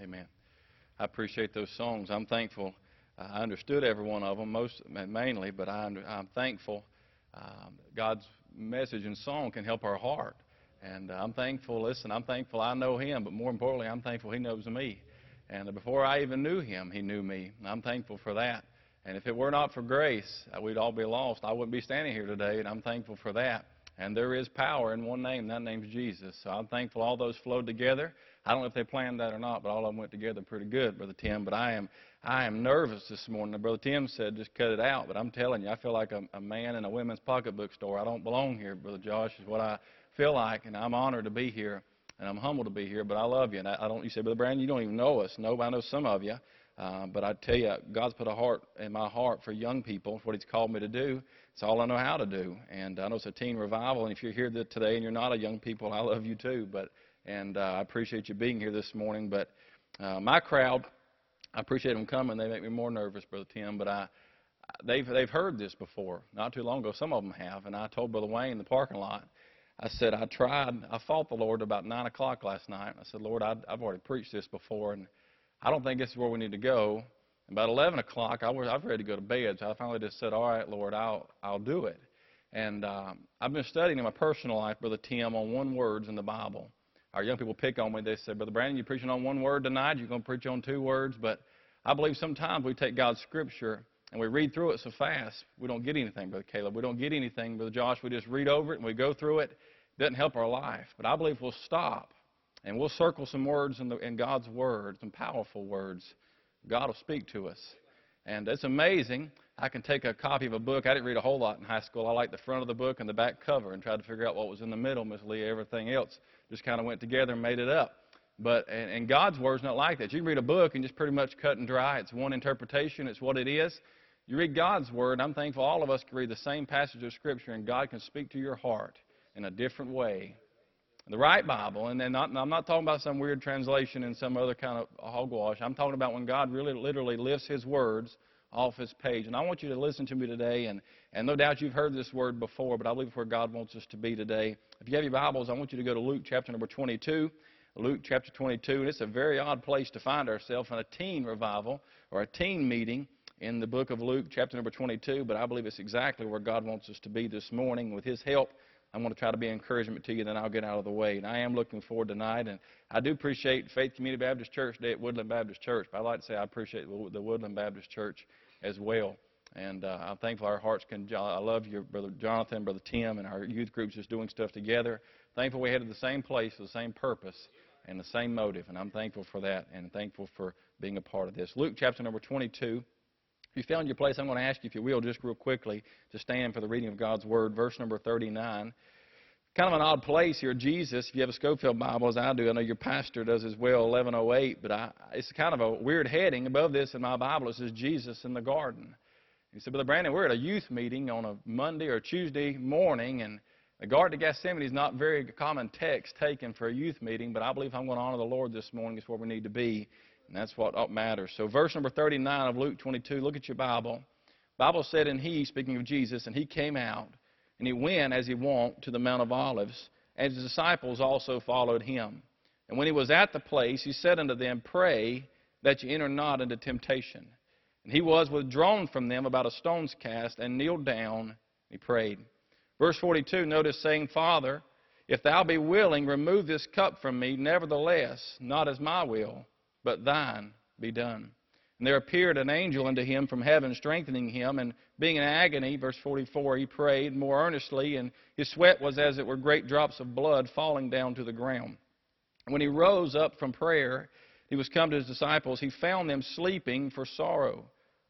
Amen. I appreciate those songs. I'm thankful. Uh, I understood every one of them, most mainly, but I, I'm thankful. Um, God's message and song can help our heart. And uh, I'm thankful. Listen, I'm thankful I know Him, but more importantly, I'm thankful He knows me. And before I even knew Him, He knew me. I'm thankful for that. And if it were not for grace, uh, we'd all be lost. I wouldn't be standing here today, and I'm thankful for that. And there is power in one name, and that name's Jesus. So I'm thankful all those flowed together. I don't know if they planned that or not, but all of them went together pretty good, Brother Tim. But I am I am nervous this morning. Brother Tim said just cut it out, but I'm telling you, I feel like a, a man in a women's pocketbook store. I don't belong here, Brother Josh, is what I feel like, and I'm honored to be here, and I'm humbled to be here. But I love you, and I, I don't. You say, Brother Brandon, you don't even know us. No, I know some of you. Uh, but I tell you, God's put a heart in my heart for young people. It's what He's called me to do. It's all I know how to do. And I know it's a teen revival. And if you're here today and you're not a young people, I love you too. But and uh, I appreciate you being here this morning. But uh, my crowd, I appreciate them coming. They make me more nervous, Brother Tim. But I, they've they've heard this before, not too long ago. Some of them have. And I told Brother Wayne in the parking lot. I said I tried. I fought the Lord about nine o'clock last night. I said, Lord, I, I've already preached this before, and I don't think this is where we need to go. About 11 o'clock, I was, I was ready to go to bed, so I finally just said, All right, Lord, I'll, I'll do it. And um, I've been studying in my personal life, Brother Tim, on one words in the Bible. Our young people pick on me. They say, Brother Brandon, you're preaching on one word tonight. You're going to preach on two words. But I believe sometimes we take God's Scripture and we read through it so fast, we don't get anything, Brother Caleb. We don't get anything, Brother Josh. We just read over it and we go through it. It doesn't help our life. But I believe we'll stop and we'll circle some words in, the, in God's Word, some powerful words. God will speak to us. And it's amazing. I can take a copy of a book. I didn't read a whole lot in high school. I liked the front of the book and the back cover and tried to figure out what was in the middle, Miss Lee. Everything else just kind of went together and made it up. But and, and God's Word's not like that. You can read a book and just pretty much cut and dry. It's one interpretation. It's what it is. You read God's Word. I'm thankful all of us can read the same passage of Scripture and God can speak to your heart in a different way the right Bible, and then not, I'm not talking about some weird translation in some other kind of hogwash. I'm talking about when God really literally lifts His words off His page. And I want you to listen to me today, and, and no doubt you've heard this word before, but I believe where God wants us to be today. If you have your Bibles, I want you to go to Luke chapter number 22. Luke chapter 22, and it's a very odd place to find ourselves in a teen revival or a teen meeting in the book of Luke, chapter number 22, but I believe it's exactly where God wants us to be this morning. With His help, I'm going to try to be encouragement to you, then I'll get out of the way. And I am looking forward tonight. And I do appreciate Faith Community Baptist Church Day at Woodland Baptist Church. But I'd like to say I appreciate the Woodland Baptist Church as well. And uh, I'm thankful our hearts can. I love your brother Jonathan, brother Tim, and our youth groups just doing stuff together. Thankful we headed the same place the same purpose and the same motive. And I'm thankful for that and thankful for being a part of this. Luke chapter number 22. If you found your place, I'm going to ask you, if you will, just real quickly, to stand for the reading of God's Word. Verse number 39. Kind of an odd place here. Jesus, if you have a Scofield Bible, as I do, I know your pastor does as well, 1108, but I, it's kind of a weird heading. Above this in my Bible, it says Jesus in the garden. He said, Brother Brandon, we're at a youth meeting on a Monday or Tuesday morning, and the Garden of Gethsemane is not very common text taken for a youth meeting, but I believe I'm going to honor the Lord this morning is where we need to be. And that's what matters. So, verse number 39 of Luke 22, look at your Bible. Bible said, And he, speaking of Jesus, and he came out, and he went as he wont to the Mount of Olives, and his disciples also followed him. And when he was at the place, he said unto them, Pray that ye enter not into temptation. And he was withdrawn from them about a stone's cast, and kneeled down, and he prayed. Verse 42, notice saying, Father, if thou be willing, remove this cup from me. Nevertheless, not as my will, but thine be done. And there appeared an angel unto him from heaven, strengthening him. And being in agony, verse 44, he prayed more earnestly, and his sweat was as it were great drops of blood falling down to the ground. When he rose up from prayer, he was come to his disciples. He found them sleeping for sorrow.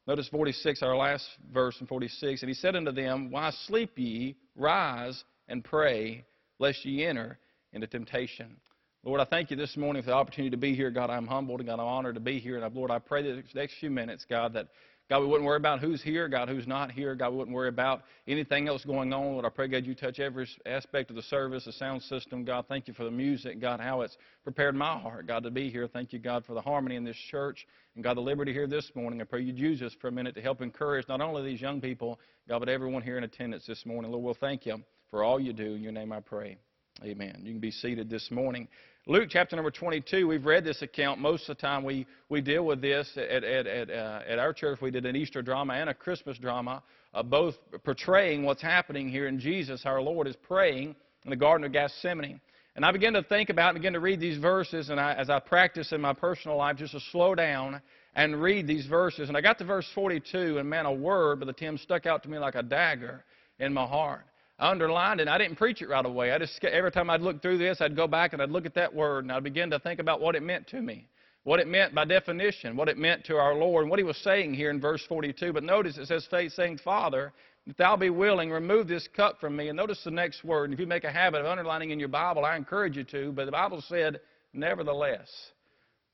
Notice 46, our last verse in 46. And he said unto them, Why sleep ye? Rise and pray, lest ye enter into temptation. Lord, I thank you this morning for the opportunity to be here. God, I'm humbled and God, I'm honored to be here. And Lord, I pray that the next few minutes, God, that God, we wouldn't worry about who's here, God, who's not here. God, we wouldn't worry about anything else going on. Lord, I pray, God, you touch every aspect of the service, the sound system. God, thank you for the music. God, how it's prepared my heart, God, to be here. Thank you, God, for the harmony in this church. And God, the liberty here this morning. I pray you'd use us for a minute to help encourage not only these young people, God, but everyone here in attendance this morning. Lord, we'll thank you for all you do. In your name I pray. Amen. You can be seated this morning. Luke chapter number 22, we've read this account. Most of the time we, we deal with this at, at, at, uh, at our church. We did an Easter drama and a Christmas drama, uh, both portraying what's happening here in Jesus. Our Lord is praying in the Garden of Gethsemane. And I began to think about, and begin to read these verses, and I, as I practice in my personal life, just to slow down and read these verses. And I got to verse 42, and man, a word, Brother Tim, stuck out to me like a dagger in my heart. I underlined. And I didn't preach it right away. I just every time I'd look through this, I'd go back and I'd look at that word and I'd begin to think about what it meant to me, what it meant by definition, what it meant to our Lord, and what He was saying here in verse 42. But notice it says, "Faith saying, Father, if Thou be willing, remove this cup from me." And notice the next word. And if you make a habit of underlining in your Bible, I encourage you to. But the Bible said, "Nevertheless."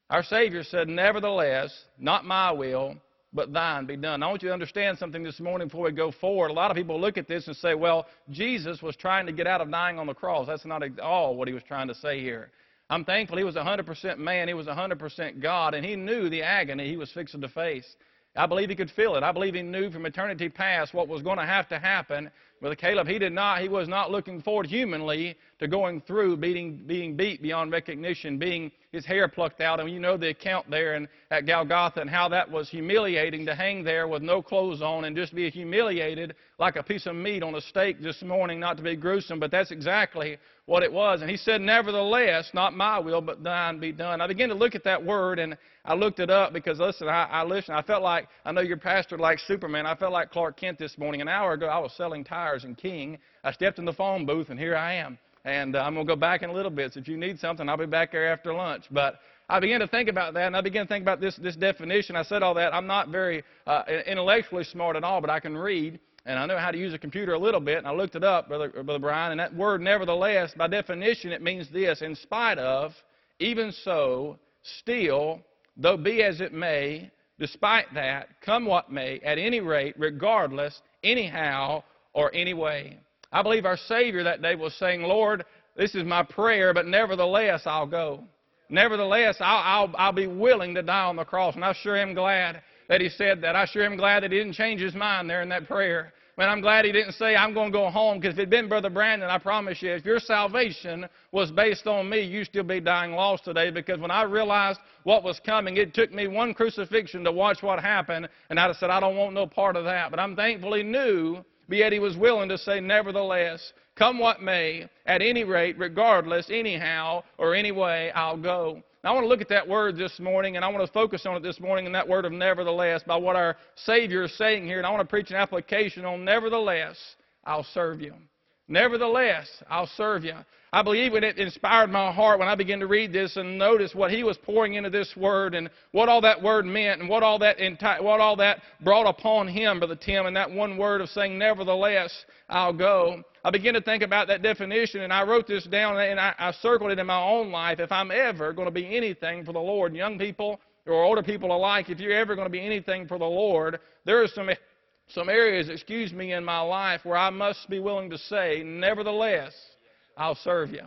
Our Savior said, "Nevertheless, not my will." But thine be done. I want you to understand something this morning before we go forward. A lot of people look at this and say, well, Jesus was trying to get out of dying on the cross. That's not at all what he was trying to say here. I'm thankful he was 100% man, he was 100% God, and he knew the agony he was fixing to face. I believe he could feel it. I believe he knew from eternity past what was going to have to happen with Caleb. He did not, he was not looking forward humanly to going through being, being beat beyond recognition, being his hair plucked out. And you know the account there in, at Golgotha and how that was humiliating to hang there with no clothes on and just be humiliated like a piece of meat on a stake this morning, not to be gruesome, but that's exactly what it was. And he said, Nevertheless, not my will, but thine be done. I began to look at that word and I looked it up because, listen, I, I listened. I felt like, I know your pastor likes Superman. I felt like Clark Kent this morning. An hour ago, I was selling tires in King. I stepped in the phone booth and here I am. And uh, I'm going to go back in a little bit. So if you need something, I'll be back there after lunch. But I began to think about that, and I began to think about this, this definition. I said all that. I'm not very uh, intellectually smart at all, but I can read, and I know how to use a computer a little bit. And I looked it up, Brother, Brother Brian, and that word, nevertheless, by definition, it means this in spite of, even so, still, though be as it may, despite that, come what may, at any rate, regardless, anyhow, or anyway. I believe our Savior that day was saying, Lord, this is my prayer, but nevertheless I'll go. Nevertheless, I'll, I'll, I'll be willing to die on the cross. And I sure am glad that he said that. I sure am glad that he didn't change his mind there in that prayer. Man, I'm glad he didn't say, I'm going to go home, because if it had been Brother Brandon, I promise you, if your salvation was based on me, you'd still be dying lost today, because when I realized what was coming, it took me one crucifixion to watch what happened, and I'd have said, I don't want no part of that. But I'm thankful he knew but yet he was willing to say, Nevertheless, come what may, at any rate, regardless, anyhow, or any way, I'll go. Now, I want to look at that word this morning, and I want to focus on it this morning in that word of nevertheless by what our Savior is saying here. And I want to preach an application on nevertheless, I'll serve you. Nevertheless, I'll serve you. I believe when it inspired my heart when I began to read this and notice what he was pouring into this word and what all that word meant and what all that enti- what all that brought upon him, Brother Tim, and that one word of saying, "Nevertheless, I'll go." I began to think about that definition, and I wrote this down and I, I circled it in my own life. If I'm ever going to be anything for the Lord, young people or older people alike, if you're ever going to be anything for the Lord, there are some some areas, excuse me, in my life where I must be willing to say, "Nevertheless." I'll serve you.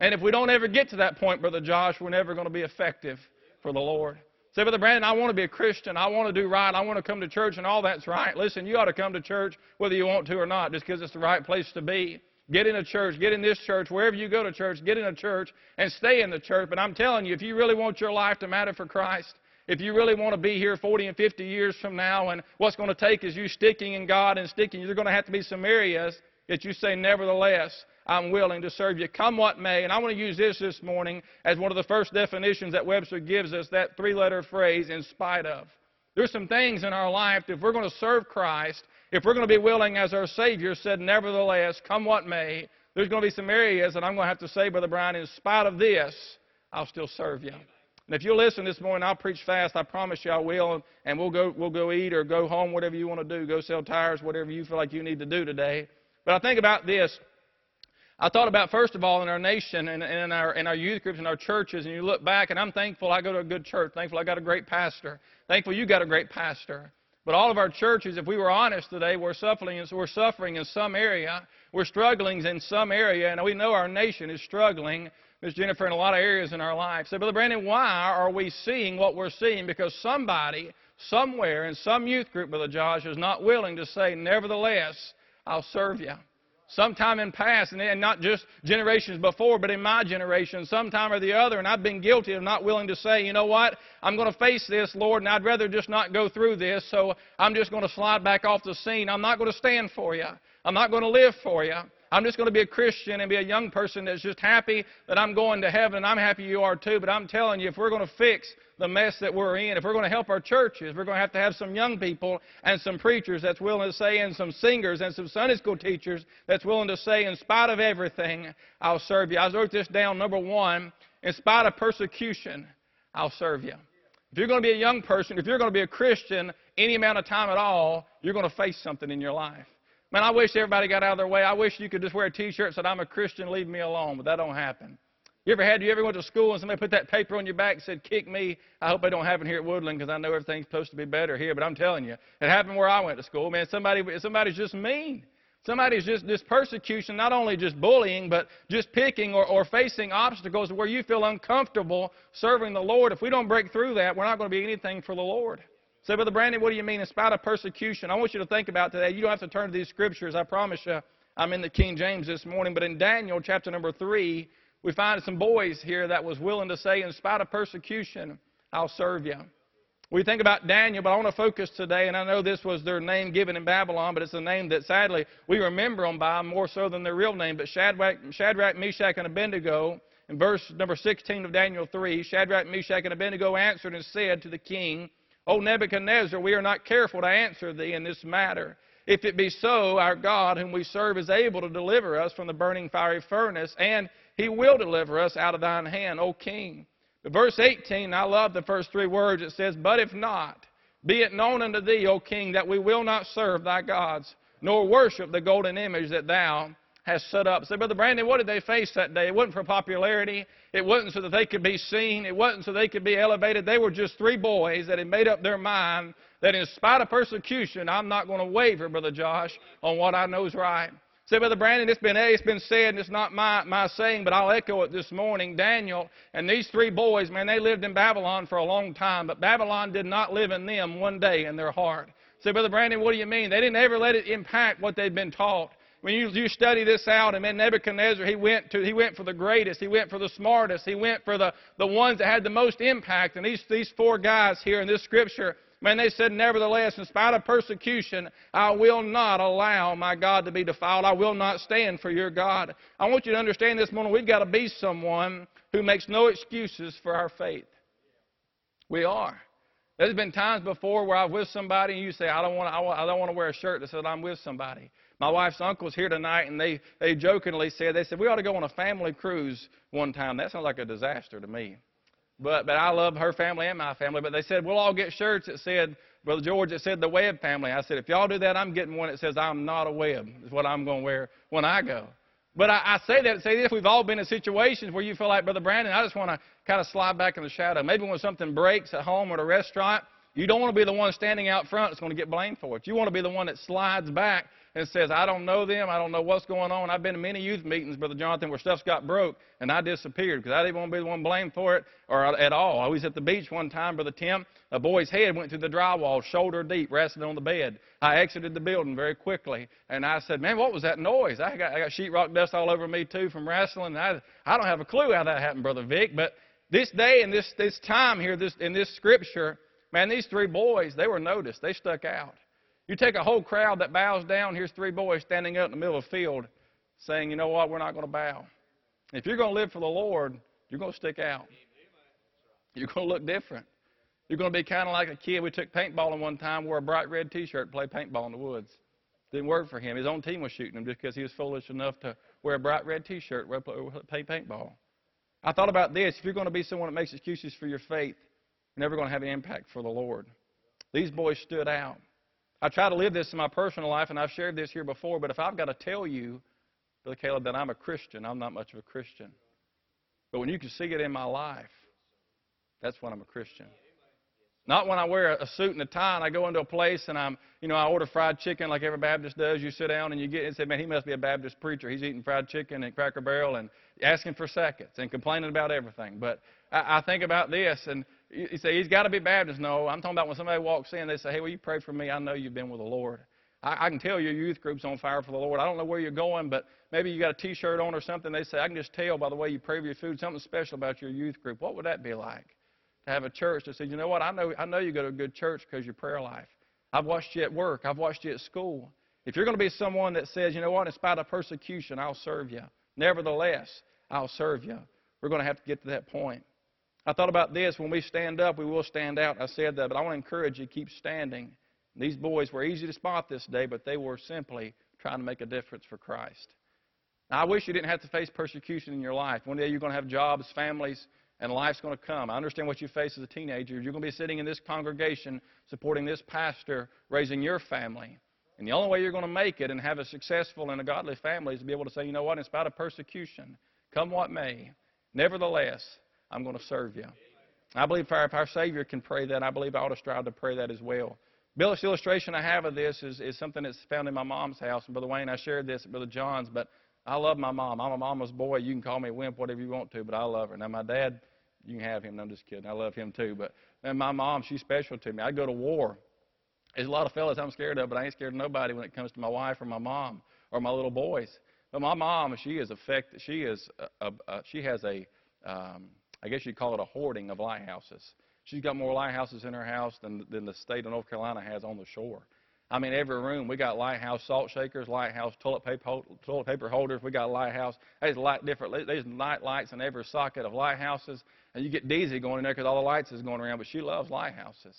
And if we don't ever get to that point, Brother Josh, we're never going to be effective for the Lord. Say, Brother Brandon, I want to be a Christian. I want to do right. I want to come to church, and all that's right. Listen, you ought to come to church whether you want to or not, just because it's the right place to be. Get in a church, get in this church, wherever you go to church, get in a church and stay in the church. But I'm telling you, if you really want your life to matter for Christ, if you really want to be here 40 and 50 years from now, and what's going to take is you sticking in God and sticking, there's going to have to be some areas that you say, nevertheless, I'm willing to serve you, come what may. And I want to use this this morning as one of the first definitions that Webster gives us that three letter phrase, in spite of. There's some things in our life, that if we're going to serve Christ, if we're going to be willing, as our Savior said, nevertheless, come what may, there's going to be some areas that I'm going to have to say, Brother Brian, in spite of this, I'll still serve you. And if you'll listen this morning, I'll preach fast. I promise you I will. And we'll go, we'll go eat or go home, whatever you want to do. Go sell tires, whatever you feel like you need to do today. But I think about this. I thought about, first of all, in our nation and, in, our, in our youth groups and our churches, and you look back, and I'm thankful I go to a good church. Thankful I got a great pastor. Thankful you got a great pastor. But all of our churches, if we were honest today, we're suffering, we're suffering in some area. We're struggling in some area, and we know our nation is struggling, Ms. Jennifer, in a lot of areas in our life. Say, Brother Brandon, why are we seeing what we're seeing? Because somebody, somewhere, in some youth group, Brother Josh, is not willing to say, Nevertheless, I'll serve you. sometime in past, and not just generations before, but in my generation, sometime or the other, and I've been guilty of not willing to say, you know what, I'm going to face this, Lord, and I'd rather just not go through this, so I'm just going to slide back off the scene. I'm not going to stand for you. I'm not going to live for you. I'm just going to be a Christian and be a young person that's just happy that I'm going to heaven. And I'm happy you are too, but I'm telling you, if we're going to fix the mess that we're in, if we're going to help our churches, we're going to have to have some young people and some preachers that's willing to say, and some singers and some Sunday school teachers that's willing to say, in spite of everything, I'll serve you. I wrote this down, number one, in spite of persecution, I'll serve you. If you're going to be a young person, if you're going to be a Christian any amount of time at all, you're going to face something in your life. Man, I wish everybody got out of their way. I wish you could just wear a T-shirt that said, "I'm a Christian, leave me alone," but that don't happen. You ever had? You ever went to school and somebody put that paper on your back and said, "Kick me"? I hope it don't happen here at Woodland because I know everything's supposed to be better here. But I'm telling you, it happened where I went to school. Man, somebody, somebody's just mean. Somebody's just this persecution, not only just bullying, but just picking or, or facing obstacles where you feel uncomfortable serving the Lord. If we don't break through that, we're not going to be anything for the Lord. Say, Brother Brandon, what do you mean in spite of persecution? I want you to think about today. You don't have to turn to these scriptures. I promise you, I'm in the King James this morning. But in Daniel chapter number 3, we find some boys here that was willing to say, in spite of persecution, I'll serve you. We think about Daniel, but I want to focus today, and I know this was their name given in Babylon, but it's a name that sadly we remember them by more so than their real name. But Shadrach, Shadrach Meshach, and Abednego, in verse number 16 of Daniel 3, Shadrach, Meshach, and Abednego answered and said to the king, O Nebuchadnezzar, we are not careful to answer thee in this matter. If it be so, our God, whom we serve, is able to deliver us from the burning fiery furnace, and he will deliver us out of thine hand, O king. But verse 18, I love the first three words. It says, But if not, be it known unto thee, O king, that we will not serve thy gods, nor worship the golden image that thou has set up. Say, Brother Brandon, what did they face that day? It wasn't for popularity. It wasn't so that they could be seen. It wasn't so they could be elevated. They were just three boys that had made up their mind that in spite of persecution, I'm not going to waver, Brother Josh, on what I know is right. Say, Brother Brandon, it's been, it's been said, and it's not my, my saying, but I'll echo it this morning. Daniel and these three boys, man, they lived in Babylon for a long time, but Babylon did not live in them one day in their heart. Say, Brother Brandon, what do you mean? They didn't ever let it impact what they'd been taught when you, you study this out, and then Nebuchadnezzar, he went, to, he went for the greatest, he went for the smartest, he went for the, the ones that had the most impact. And these, these four guys here in this scripture, man, they said, Nevertheless, in spite of persecution, I will not allow my God to be defiled. I will not stand for your God. I want you to understand this morning, we've got to be someone who makes no excuses for our faith. We are. There's been times before where I'm with somebody and you say, I don't want to, I don't want to wear a shirt that says I'm with somebody. My wife's uncle's here tonight, and they, they jokingly said, they said, we ought to go on a family cruise one time. That sounds like a disaster to me. But, but I love her family and my family. But they said, we'll all get shirts that said, Brother George, it said the Webb family. I said, if y'all do that, I'm getting one that says I'm not a Webb, is what I'm going to wear when I go. But I, I say that to say this, we've all been in situations where you feel like, Brother Brandon, I just want to kind of slide back in the shadow. Maybe when something breaks at home or at a restaurant, you don't want to be the one standing out front that's going to get blamed for it. You want to be the one that slides back and says, I don't know them. I don't know what's going on. I've been to many youth meetings, Brother Jonathan, where stuff's got broke, and I disappeared because I didn't want to be the one blamed for it or at all. I was at the beach one time, Brother Tim. A boy's head went through the drywall, shoulder deep, resting on the bed. I exited the building very quickly, and I said, Man, what was that noise? I got, I got sheetrock dust all over me, too, from wrestling. I, I don't have a clue how that happened, Brother Vic, but this day and this, this time here this, in this scripture, man, these three boys, they were noticed. They stuck out. You take a whole crowd that bows down, here's three boys standing up in the middle of the field saying, you know what, we're not going to bow. If you're going to live for the Lord, you're going to stick out. You're going to look different. You're going to be kind of like a kid. We took paintballing one time, wore a bright red T-shirt, play paintball in the woods. Didn't work for him. His own team was shooting him just because he was foolish enough to wear a bright red T-shirt, play paintball. I thought about this. If you're going to be someone that makes excuses for your faith, you're never going to have an impact for the Lord. These boys stood out. I try to live this in my personal life, and I've shared this here before, but if I've got to tell you, Brother Caleb, that I'm a Christian, I'm not much of a Christian. But when you can see it in my life, that's when I'm a Christian. Not when I wear a suit and a tie and I go into a place and I'm, you know, I order fried chicken like every Baptist does. You sit down and you get and say, man, he must be a Baptist preacher. He's eating fried chicken and Cracker Barrel and asking for seconds and complaining about everything. But I, I think about this and you say he's got to be Baptist. No, I'm talking about when somebody walks in, they say, "Hey, will you pray for me? I know you've been with the Lord." I, I can tell your youth group's on fire for the Lord. I don't know where you're going, but maybe you got a T-shirt on or something. They say I can just tell by the way you pray for your food something special about your youth group. What would that be like? To have a church that says, you know what? I know I know you go to a good church because your prayer life. I've watched you at work. I've watched you at school. If you're going to be someone that says, you know what, in spite of persecution, I'll serve you. Nevertheless, I'll serve you. We're going to have to get to that point. I thought about this. When we stand up, we will stand out. I said that, but I want to encourage you to keep standing. These boys were easy to spot this day, but they were simply trying to make a difference for Christ. Now, I wish you didn't have to face persecution in your life. One day you're going to have jobs, families, and life's going to come. I understand what you face as a teenager. You're going to be sitting in this congregation supporting this pastor, raising your family. And the only way you're going to make it and have a successful and a godly family is to be able to say, you know what, in spite of persecution, come what may, nevertheless, I'm going to serve you. I believe if our Savior can pray that, I believe I ought to strive to pray that as well. Billy's illustration I have of this is, is something that's found in my mom's house. And Brother Wayne, I shared this at Brother John's, but I love my mom. I'm a mama's boy. You can call me a wimp, whatever you want to, but I love her. Now, my dad, you can have him. I'm just kidding. I love him too. But and my mom, she's special to me. I go to war there's a lot of fellas I'm scared of, but I ain't scared of nobody when it comes to my wife or my mom or my little boys. But my mom, she is affected. She is a, a, a she has a, um, I guess you'd call it a hoarding of lighthouses. She's got more lighthouses in her house than than the state of North Carolina has on the shore. I mean, every room we got lighthouse salt shakers, lighthouse toilet paper toilet paper holders. We got lighthouse. There's light different. There's night lights in every socket of lighthouses, and you get dizzy going in there because all the lights is going around. But she loves lighthouses.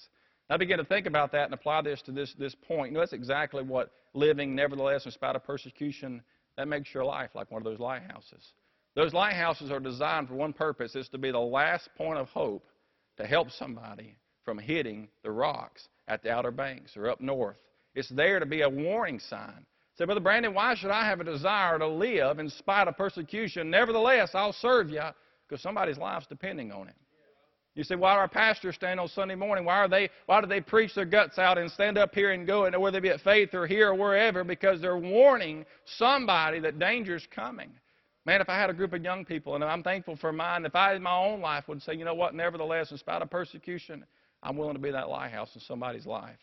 I began to think about that and apply this to this, this point. You know, that's exactly what living, nevertheless, in spite of persecution, that makes your life like one of those lighthouses. Those lighthouses are designed for one purpose is to be the last point of hope to help somebody from hitting the rocks at the Outer Banks or up north. It's there to be a warning sign. Say, Brother Brandon, why should I have a desire to live in spite of persecution? Nevertheless, I'll serve you because somebody's life's depending on it. You say, why do our pastors stand on Sunday morning? Why are they? Why do they preach their guts out and stand up here and go, and whether they be at faith or here or wherever? Because they're warning somebody that danger's coming. Man, if I had a group of young people, and I'm thankful for mine, if I in my own life would say, you know what, nevertheless, in spite of persecution, I'm willing to be that lighthouse in somebody's life.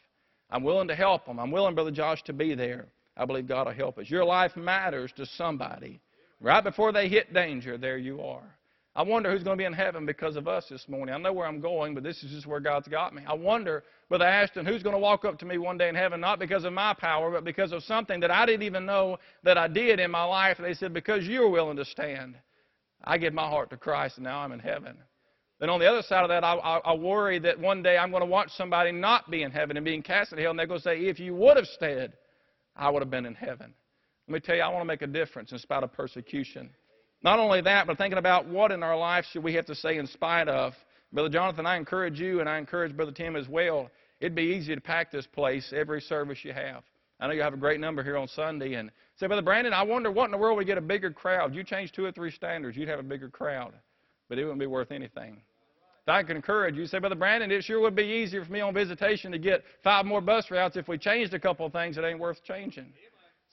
I'm willing to help them. I'm willing, Brother Josh, to be there. I believe God will help us. Your life matters to somebody. Right before they hit danger, there you are. I wonder who's going to be in heaven because of us this morning. I know where I'm going, but this is just where God's got me. I wonder, Brother Ashton, who's going to walk up to me one day in heaven, not because of my power, but because of something that I didn't even know that I did in my life. They said, because you're willing to stand, I give my heart to Christ, and now I'm in heaven. Then on the other side of that, I, I, I worry that one day I'm going to watch somebody not be in heaven and being cast into hell, and they're going to say, if you would have stayed, I would have been in heaven. Let me tell you, I want to make a difference in spite of persecution. Not only that, but thinking about what in our life should we have to say in spite of. Brother Jonathan, I encourage you, and I encourage Brother Tim as well. It'd be easy to pack this place every service you have. I know you have a great number here on Sunday. And say, Brother Brandon, I wonder what in the world would get a bigger crowd. You change two or three standards, you'd have a bigger crowd. But it wouldn't be worth anything. If I can encourage you, say, Brother Brandon, it sure would be easier for me on visitation to get five more bus routes if we changed a couple of things that ain't worth changing.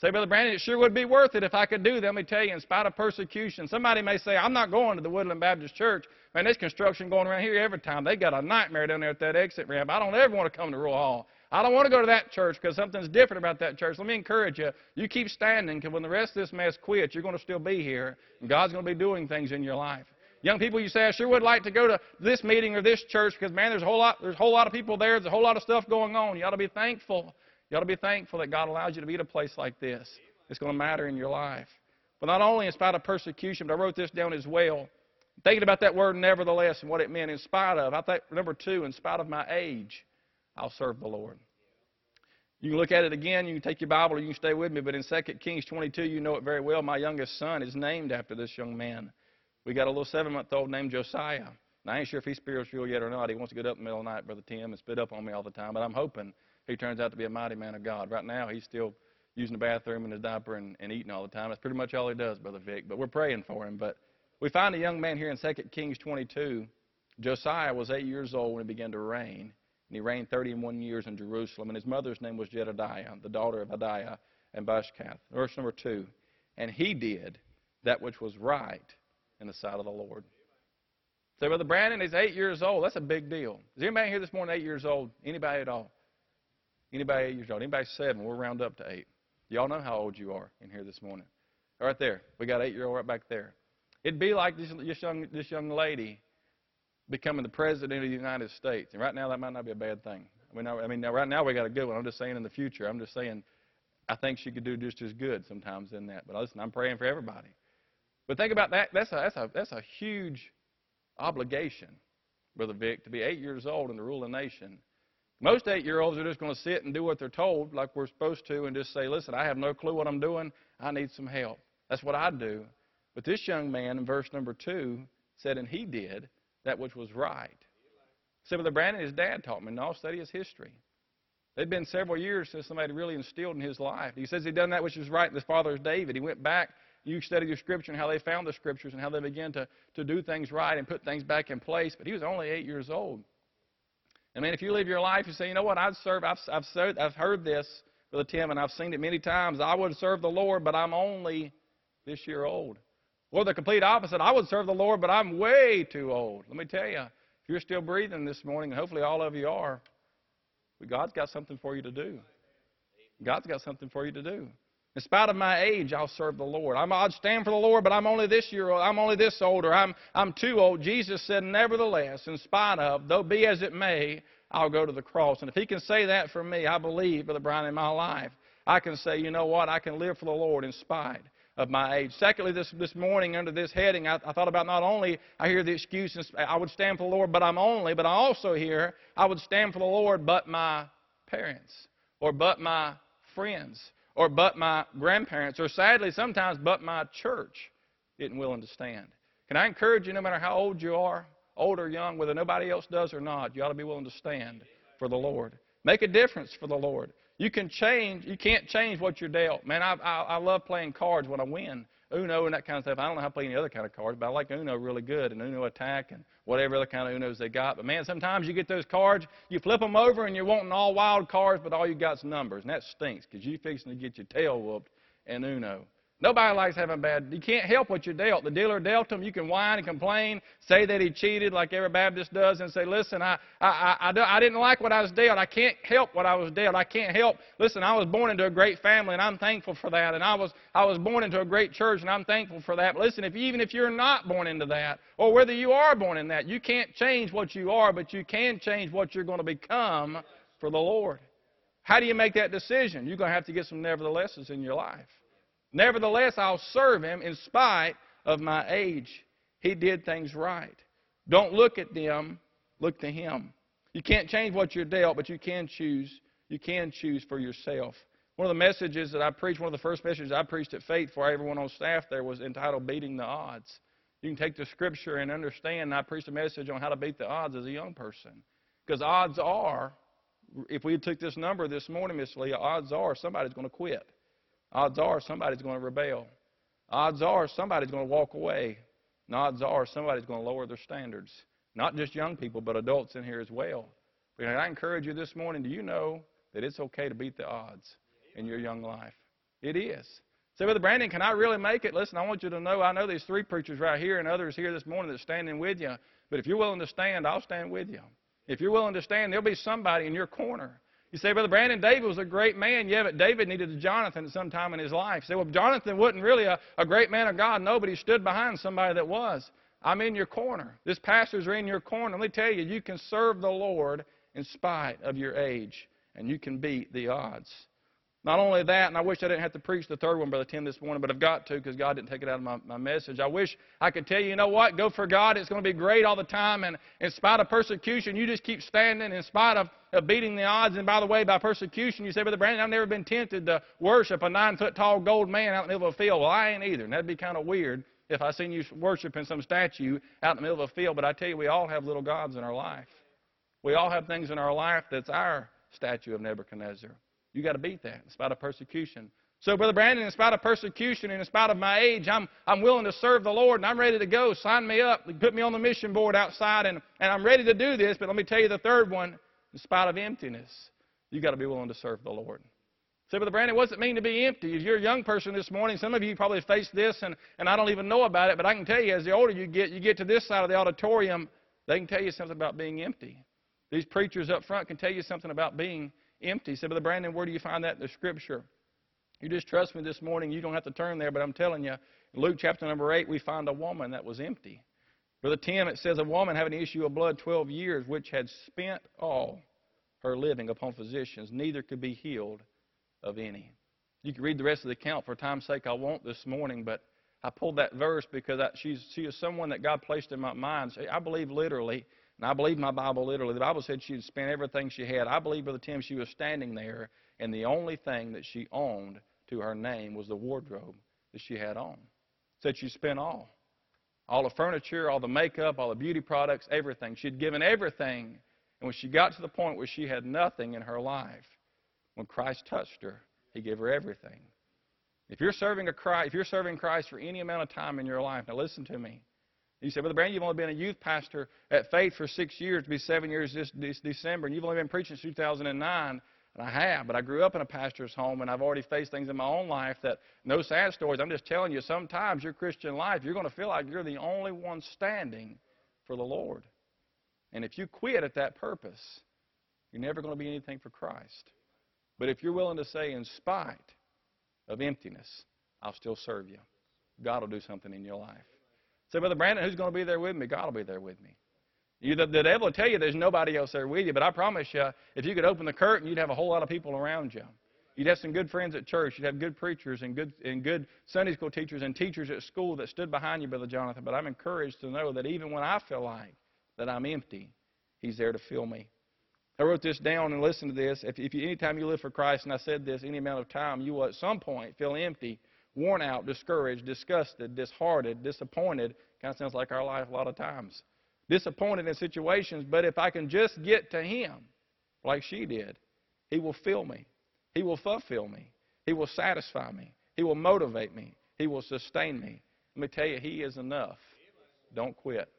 Say, Brother Brandon, it sure would be worth it if I could do that. Let me tell you, in spite of persecution, somebody may say, I'm not going to the Woodland Baptist Church. Man, there's construction going around here every time. They got a nightmare down there at that exit ramp. I don't ever want to come to Rural Hall. I don't want to go to that church because something's different about that church. Let me encourage you. You keep standing because when the rest of this mess quits, you're going to still be here. And God's going to be doing things in your life. Young people, you say, I sure would like to go to this meeting or this church because, man, there's a whole lot, there's a whole lot of people there. There's a whole lot of stuff going on. You ought to be thankful. You ought to be thankful that God allows you to be at a place like this. It's going to matter in your life. But not only in spite of persecution, but I wrote this down as well. Thinking about that word nevertheless and what it meant in spite of. I think, number two, in spite of my age, I'll serve the Lord. You can look at it again. You can take your Bible or you can stay with me. But in 2 Kings 22, you know it very well. My youngest son is named after this young man. We got a little seven month old named Josiah. Now, I ain't sure if he's spiritual yet or not. He wants to get up in the middle of the night, Brother Tim, and spit up on me all the time. But I'm hoping he turns out to be a mighty man of God. Right now, he's still using the bathroom in his diaper and, and eating all the time. That's pretty much all he does, Brother Vic. But we're praying for him. But we find a young man here in 2 Kings 22. Josiah was eight years old when he began to reign. And he reigned 31 years in Jerusalem. And his mother's name was Jedediah, the daughter of Adaiah and Bashkath. Verse number two. And he did that which was right in the sight of the Lord. Say, Brother Brandon, he's eight years old. That's a big deal. Is anybody here this morning eight years old? Anybody at all? Anybody eight years old? Anybody seven? We'll round up to eight. Y'all know how old you are in here this morning. Right there. We got eight year old right back there. It'd be like this, this young this young lady becoming the president of the United States. And right now that might not be a bad thing. I mean, I, I mean, right now we got a good one. I'm just saying in the future. I'm just saying I think she could do just as good sometimes in that. But listen, I'm praying for everybody. But think about that. That's a, that's a, that's a huge obligation, Brother Vic, to be eight years old and to rule a nation. Most eight year olds are just going to sit and do what they're told, like we're supposed to, and just say, listen, I have no clue what I'm doing. I need some help. That's what I do. But this young man in verse number two said, and he did that which was right. Brother Brandon, his dad taught me, no, study his history. It'd been several years since somebody really instilled in his life. He says he'd done that which was right in his father's David. He went back, you studied your scripture and how they found the scriptures and how they began to, to do things right and put things back in place. But he was only eight years old. I mean, if you live your life, you say, you know what, I'd serve, I've, I've, served, I've heard this, Brother Tim, and I've seen it many times. I would serve the Lord, but I'm only this year old. Or the complete opposite, I would serve the Lord, but I'm way too old. Let me tell you, if you're still breathing this morning, and hopefully all of you are, God's got something for you to do. God's got something for you to do. In spite of my age, I'll serve the Lord. I'm, I'd stand for the Lord, but I'm only this year old. I'm only this old, or I'm, I'm too old. Jesus said, Nevertheless, in spite of, though be as it may, I'll go to the cross. And if He can say that for me, I believe, Brother Brian, in my life, I can say, you know what? I can live for the Lord in spite of my age. Secondly, this, this morning under this heading, I, I thought about not only I hear the excuse, I would stand for the Lord, but I'm only, but I also hear I would stand for the Lord, but my parents, or but my friends, or but my grandparents, or sadly sometimes but my church isn't willing to stand. Can I encourage you, no matter how old you are, old or young, whether nobody else does or not, you ought to be willing to stand for the Lord. Make a difference for the Lord. You can change. You can't change what you're dealt. Man, I, I, I love playing cards when I win. Uno and that kind of stuff. I don't know how to play any other kind of cards, but I like Uno really good and Uno Attack and whatever other kind of Unos they got. But man, sometimes you get those cards, you flip them over and you're wanting all wild cards, but all you got's numbers, and that stinks because you're fixing to get your tail whooped in Uno. Nobody likes having bad. You can't help what you're dealt. The dealer dealt them. You can whine and complain, say that he cheated, like every Baptist does, and say, "Listen, I, I, I, I didn't like what I was dealt. I can't help what I was dealt. I can't help. Listen, I was born into a great family, and I'm thankful for that. And I was, I was born into a great church, and I'm thankful for that. But listen, if even if you're not born into that, or whether you are born in that, you can't change what you are, but you can change what you're going to become for the Lord. How do you make that decision? You're going to have to get some neverthelesses in your life. Nevertheless, I'll serve him in spite of my age. He did things right. Don't look at them, look to him. You can't change what you're dealt, but you can choose. You can choose for yourself. One of the messages that I preached, one of the first messages I preached at Faith for everyone on staff there was entitled Beating the Odds. You can take the scripture and understand. I preached a message on how to beat the odds as a young person. Because odds are, if we took this number this morning, Miss Leah, odds are somebody's going to quit. Odds are somebody's going to rebel. Odds are somebody's going to walk away. And odds are somebody's going to lower their standards. Not just young people, but adults in here as well. But I encourage you this morning do you know that it's okay to beat the odds in your young life? It is. Say, Brother Brandon, can I really make it? Listen, I want you to know I know these three preachers right here and others here this morning that's standing with you. But if you're willing to stand, I'll stand with you. If you're willing to stand, there'll be somebody in your corner you say, Brother Brandon, David was a great man. Yeah, but David needed a Jonathan at some time in his life. You say, well, Jonathan wasn't really a, a great man of God. No, but he stood behind somebody that was. I'm in your corner. This pastors are in your corner. Let me tell you, you can serve the Lord in spite of your age, and you can beat the odds. Not only that, and I wish I didn't have to preach the third one, Brother Tim, this morning, but I've got to because God didn't take it out of my, my message. I wish I could tell you, you know what? Go for God. It's going to be great all the time. And in spite of persecution, you just keep standing in spite of, of beating the odds. And by the way, by persecution, you say, Brother Brandon, I've never been tempted to worship a nine foot tall gold man out in the middle of a field. Well, I ain't either. And that'd be kind of weird if I seen you worshiping some statue out in the middle of a field. But I tell you, we all have little gods in our life. We all have things in our life that's our statue of Nebuchadnezzar. You got to beat that in spite of persecution. So, Brother Brandon, in spite of persecution and in spite of my age, I'm, I'm willing to serve the Lord and I'm ready to go. Sign me up. Put me on the mission board outside and, and I'm ready to do this. But let me tell you the third one in spite of emptiness, you got to be willing to serve the Lord. Say, Brother Brandon, what does it mean to be empty? If you're a young person this morning, some of you probably face this and, and I don't even know about it, but I can tell you as the older you get, you get to this side of the auditorium, they can tell you something about being empty. These preachers up front can tell you something about being empty. He said, Brother Brandon, where do you find that in the Scripture? You just trust me this morning. You don't have to turn there, but I'm telling you, Luke chapter number 8, we find a woman that was empty. Brother Tim, it says, a woman having an issue of blood 12 years, which had spent all her living upon physicians, neither could be healed of any. You can read the rest of the account for time's sake. I won't this morning, but I pulled that verse because I, she's, she is someone that God placed in my mind. I believe literally, and I believe my Bible literally. The Bible said she had spent everything she had. I believe, Brother Tim, she was standing there, and the only thing that she owned to her name was the wardrobe that she had on. Said she spent all. All the furniture, all the makeup, all the beauty products, everything. She'd given everything. And when she got to the point where she had nothing in her life, when Christ touched her, he gave her everything. If you're serving a Christ, if you're serving Christ for any amount of time in your life, now listen to me. You say, Brother Brandon, you've only been a youth pastor at Faith for six years, to be seven years this, this December, and you've only been preaching since 2009. And I have, but I grew up in a pastor's home, and I've already faced things in my own life that no sad stories. I'm just telling you, sometimes your Christian life, you're going to feel like you're the only one standing for the Lord. And if you quit at that purpose, you're never going to be anything for Christ. But if you're willing to say, in spite of emptiness, I'll still serve you, God will do something in your life. Say, Brother Brandon, who's going to be there with me? God will be there with me. You, the, the devil will tell you there's nobody else there with you, but I promise you, if you could open the curtain, you'd have a whole lot of people around you. You'd have some good friends at church. You'd have good preachers and good, and good Sunday school teachers and teachers at school that stood behind you, Brother Jonathan. But I'm encouraged to know that even when I feel like that I'm empty, He's there to fill me. I wrote this down and listen to this. If, if you, anytime you live for Christ, and I said this any amount of time, you will at some point feel empty, worn out, discouraged, disgusted, disheartened, disappointed. Kind of sounds like our life a lot of times. Disappointed in situations, but if I can just get to Him, like she did, He will fill me. He will fulfill me. He will satisfy me. He will motivate me. He will sustain me. Let me tell you, He is enough. Don't quit.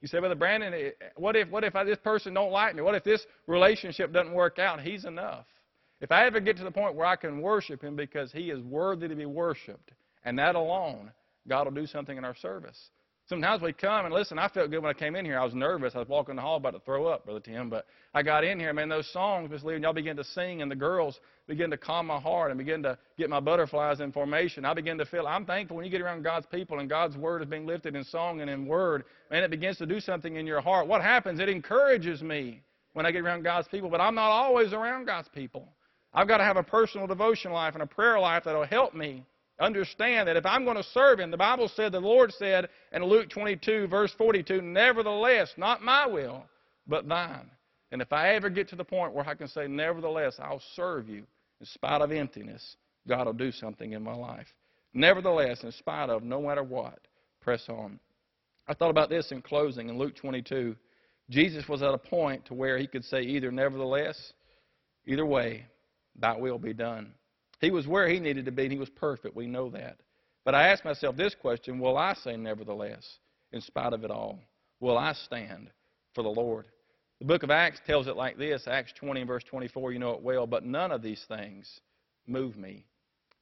You say, Brother Brandon, eh, what if, what if I, this person don't like me? What if this relationship doesn't work out? He's enough. If I ever get to the point where I can worship Him because He is worthy to be worshiped, and that alone, God will do something in our service. Sometimes we come and listen. I felt good when I came in here. I was nervous. I was walking the hall about to throw up, Brother Tim. But I got in here, man. Those songs, Miss Lee, and y'all begin to sing, and the girls begin to calm my heart and begin to get my butterflies in formation. I begin to feel. I'm thankful when you get around God's people and God's word is being lifted in song and in word, man. It begins to do something in your heart. What happens? It encourages me when I get around God's people. But I'm not always around God's people. I've got to have a personal devotion life and a prayer life that'll help me Understand that if I'm going to serve Him, the Bible said, the Lord said in Luke 22, verse 42, Nevertheless, not my will, but thine. And if I ever get to the point where I can say, Nevertheless, I'll serve you in spite of emptiness, God will do something in my life. Nevertheless, in spite of no matter what, press on. I thought about this in closing in Luke 22. Jesus was at a point to where he could say either nevertheless, either way, thy will be done. He was where he needed to be, and he was perfect. We know that. But I ask myself this question Will I say nevertheless, in spite of it all? Will I stand for the Lord? The book of Acts tells it like this Acts 20, verse 24, you know it well. But none of these things move me.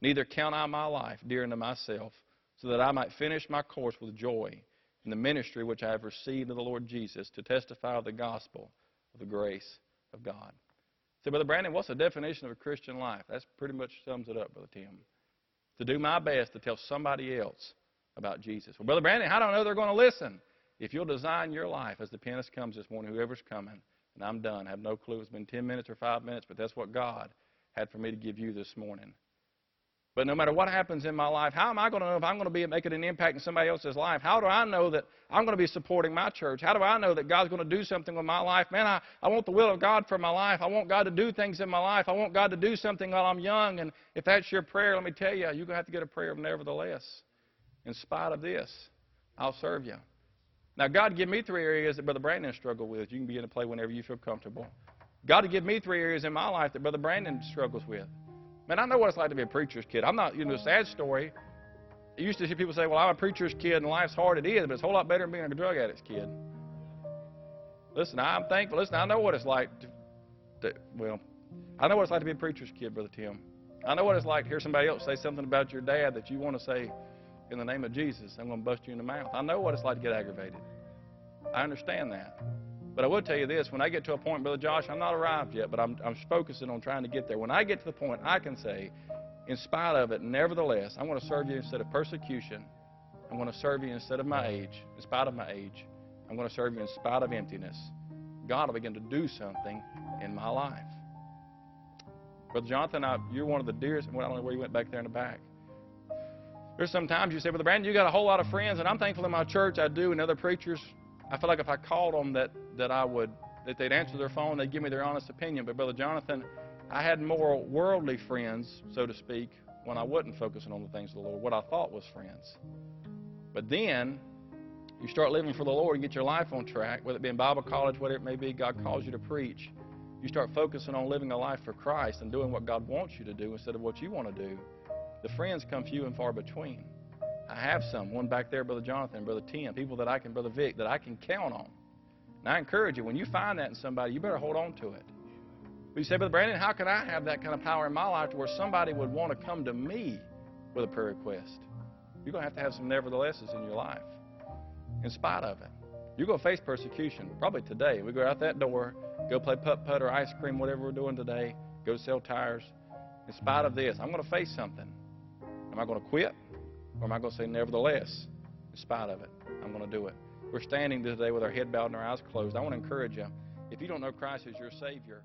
Neither count I my life dear unto myself, so that I might finish my course with joy in the ministry which I have received of the Lord Jesus to testify of the gospel of the grace of God. Say, Brother Brandon, what's the definition of a Christian life? That pretty much sums it up, Brother Tim. To do my best to tell somebody else about Jesus. Well, Brother Brandon, how do I know they're going to listen? If you'll design your life as the pianist comes this morning, whoever's coming, and I'm done. I have no clue. It's been 10 minutes or 5 minutes, but that's what God had for me to give you this morning. But no matter what happens in my life, how am I going to know if I'm going to be making an impact in somebody else's life? How do I know that I'm going to be supporting my church? How do I know that God's going to do something with my life? Man, I, I want the will of God for my life. I want God to do things in my life. I want God to do something while I'm young. And if that's your prayer, let me tell you, you're going to have to get a prayer of nevertheless. In spite of this, I'll serve you. Now, God give me three areas that Brother Brandon struggled with. You can begin to play whenever you feel comfortable. God give me three areas in my life that Brother Brandon struggles with. Man, I know what it's like to be a preacher's kid. I'm not, you know, a sad story. I used to hear people say, well, I'm a preacher's kid and life's hard. It is, but it's a whole lot better than being a drug addict's kid. Listen, I'm thankful. Listen, I know what it's like to, to, well, I know what it's like to be a preacher's kid, Brother Tim. I know what it's like to hear somebody else say something about your dad that you want to say, in the name of Jesus, I'm going to bust you in the mouth. I know what it's like to get aggravated. I understand that. But I will tell you this when I get to a point, Brother Josh, I'm not arrived yet, but I'm, I'm focusing on trying to get there. When I get to the point, I can say, in spite of it, nevertheless, I'm going to serve you instead of persecution. I'm going to serve you instead of my age, in spite of my age. I'm going to serve you in spite of emptiness. God will begin to do something in my life. Brother Jonathan, I, you're one of the dearest. I don't know where you went back there in the back. There's sometimes you say, Brother Brandon, you got a whole lot of friends, and I'm thankful in my church I do, and other preachers. I feel like if I called them, that that I would that they'd answer their phone, they'd give me their honest opinion. But Brother Jonathan, I had more worldly friends, so to speak, when I wasn't focusing on the things of the Lord, what I thought was friends. But then you start living for the Lord, you get your life on track, whether it be in Bible college, whatever it may be, God calls you to preach. You start focusing on living a life for Christ and doing what God wants you to do instead of what you want to do. The friends come few and far between. I have some, one back there, Brother Jonathan, Brother Tim, people that I can, Brother Vic, that I can count on. And I encourage you, when you find that in somebody, you better hold on to it. But you say, Brother Brandon, how can I have that kind of power in my life to where somebody would want to come to me with a prayer request? You're going to have to have some neverthelesses in your life, in spite of it. You're going to face persecution, probably today. We go out that door, go play putt putt or ice cream, whatever we're doing today, go sell tires. In spite of this, I'm going to face something. Am I going to quit? Or am I going to say, nevertheless, in spite of it, I'm going to do it? We're standing today with our head bowed and our eyes closed. I want to encourage you. If you don't know Christ as your Savior,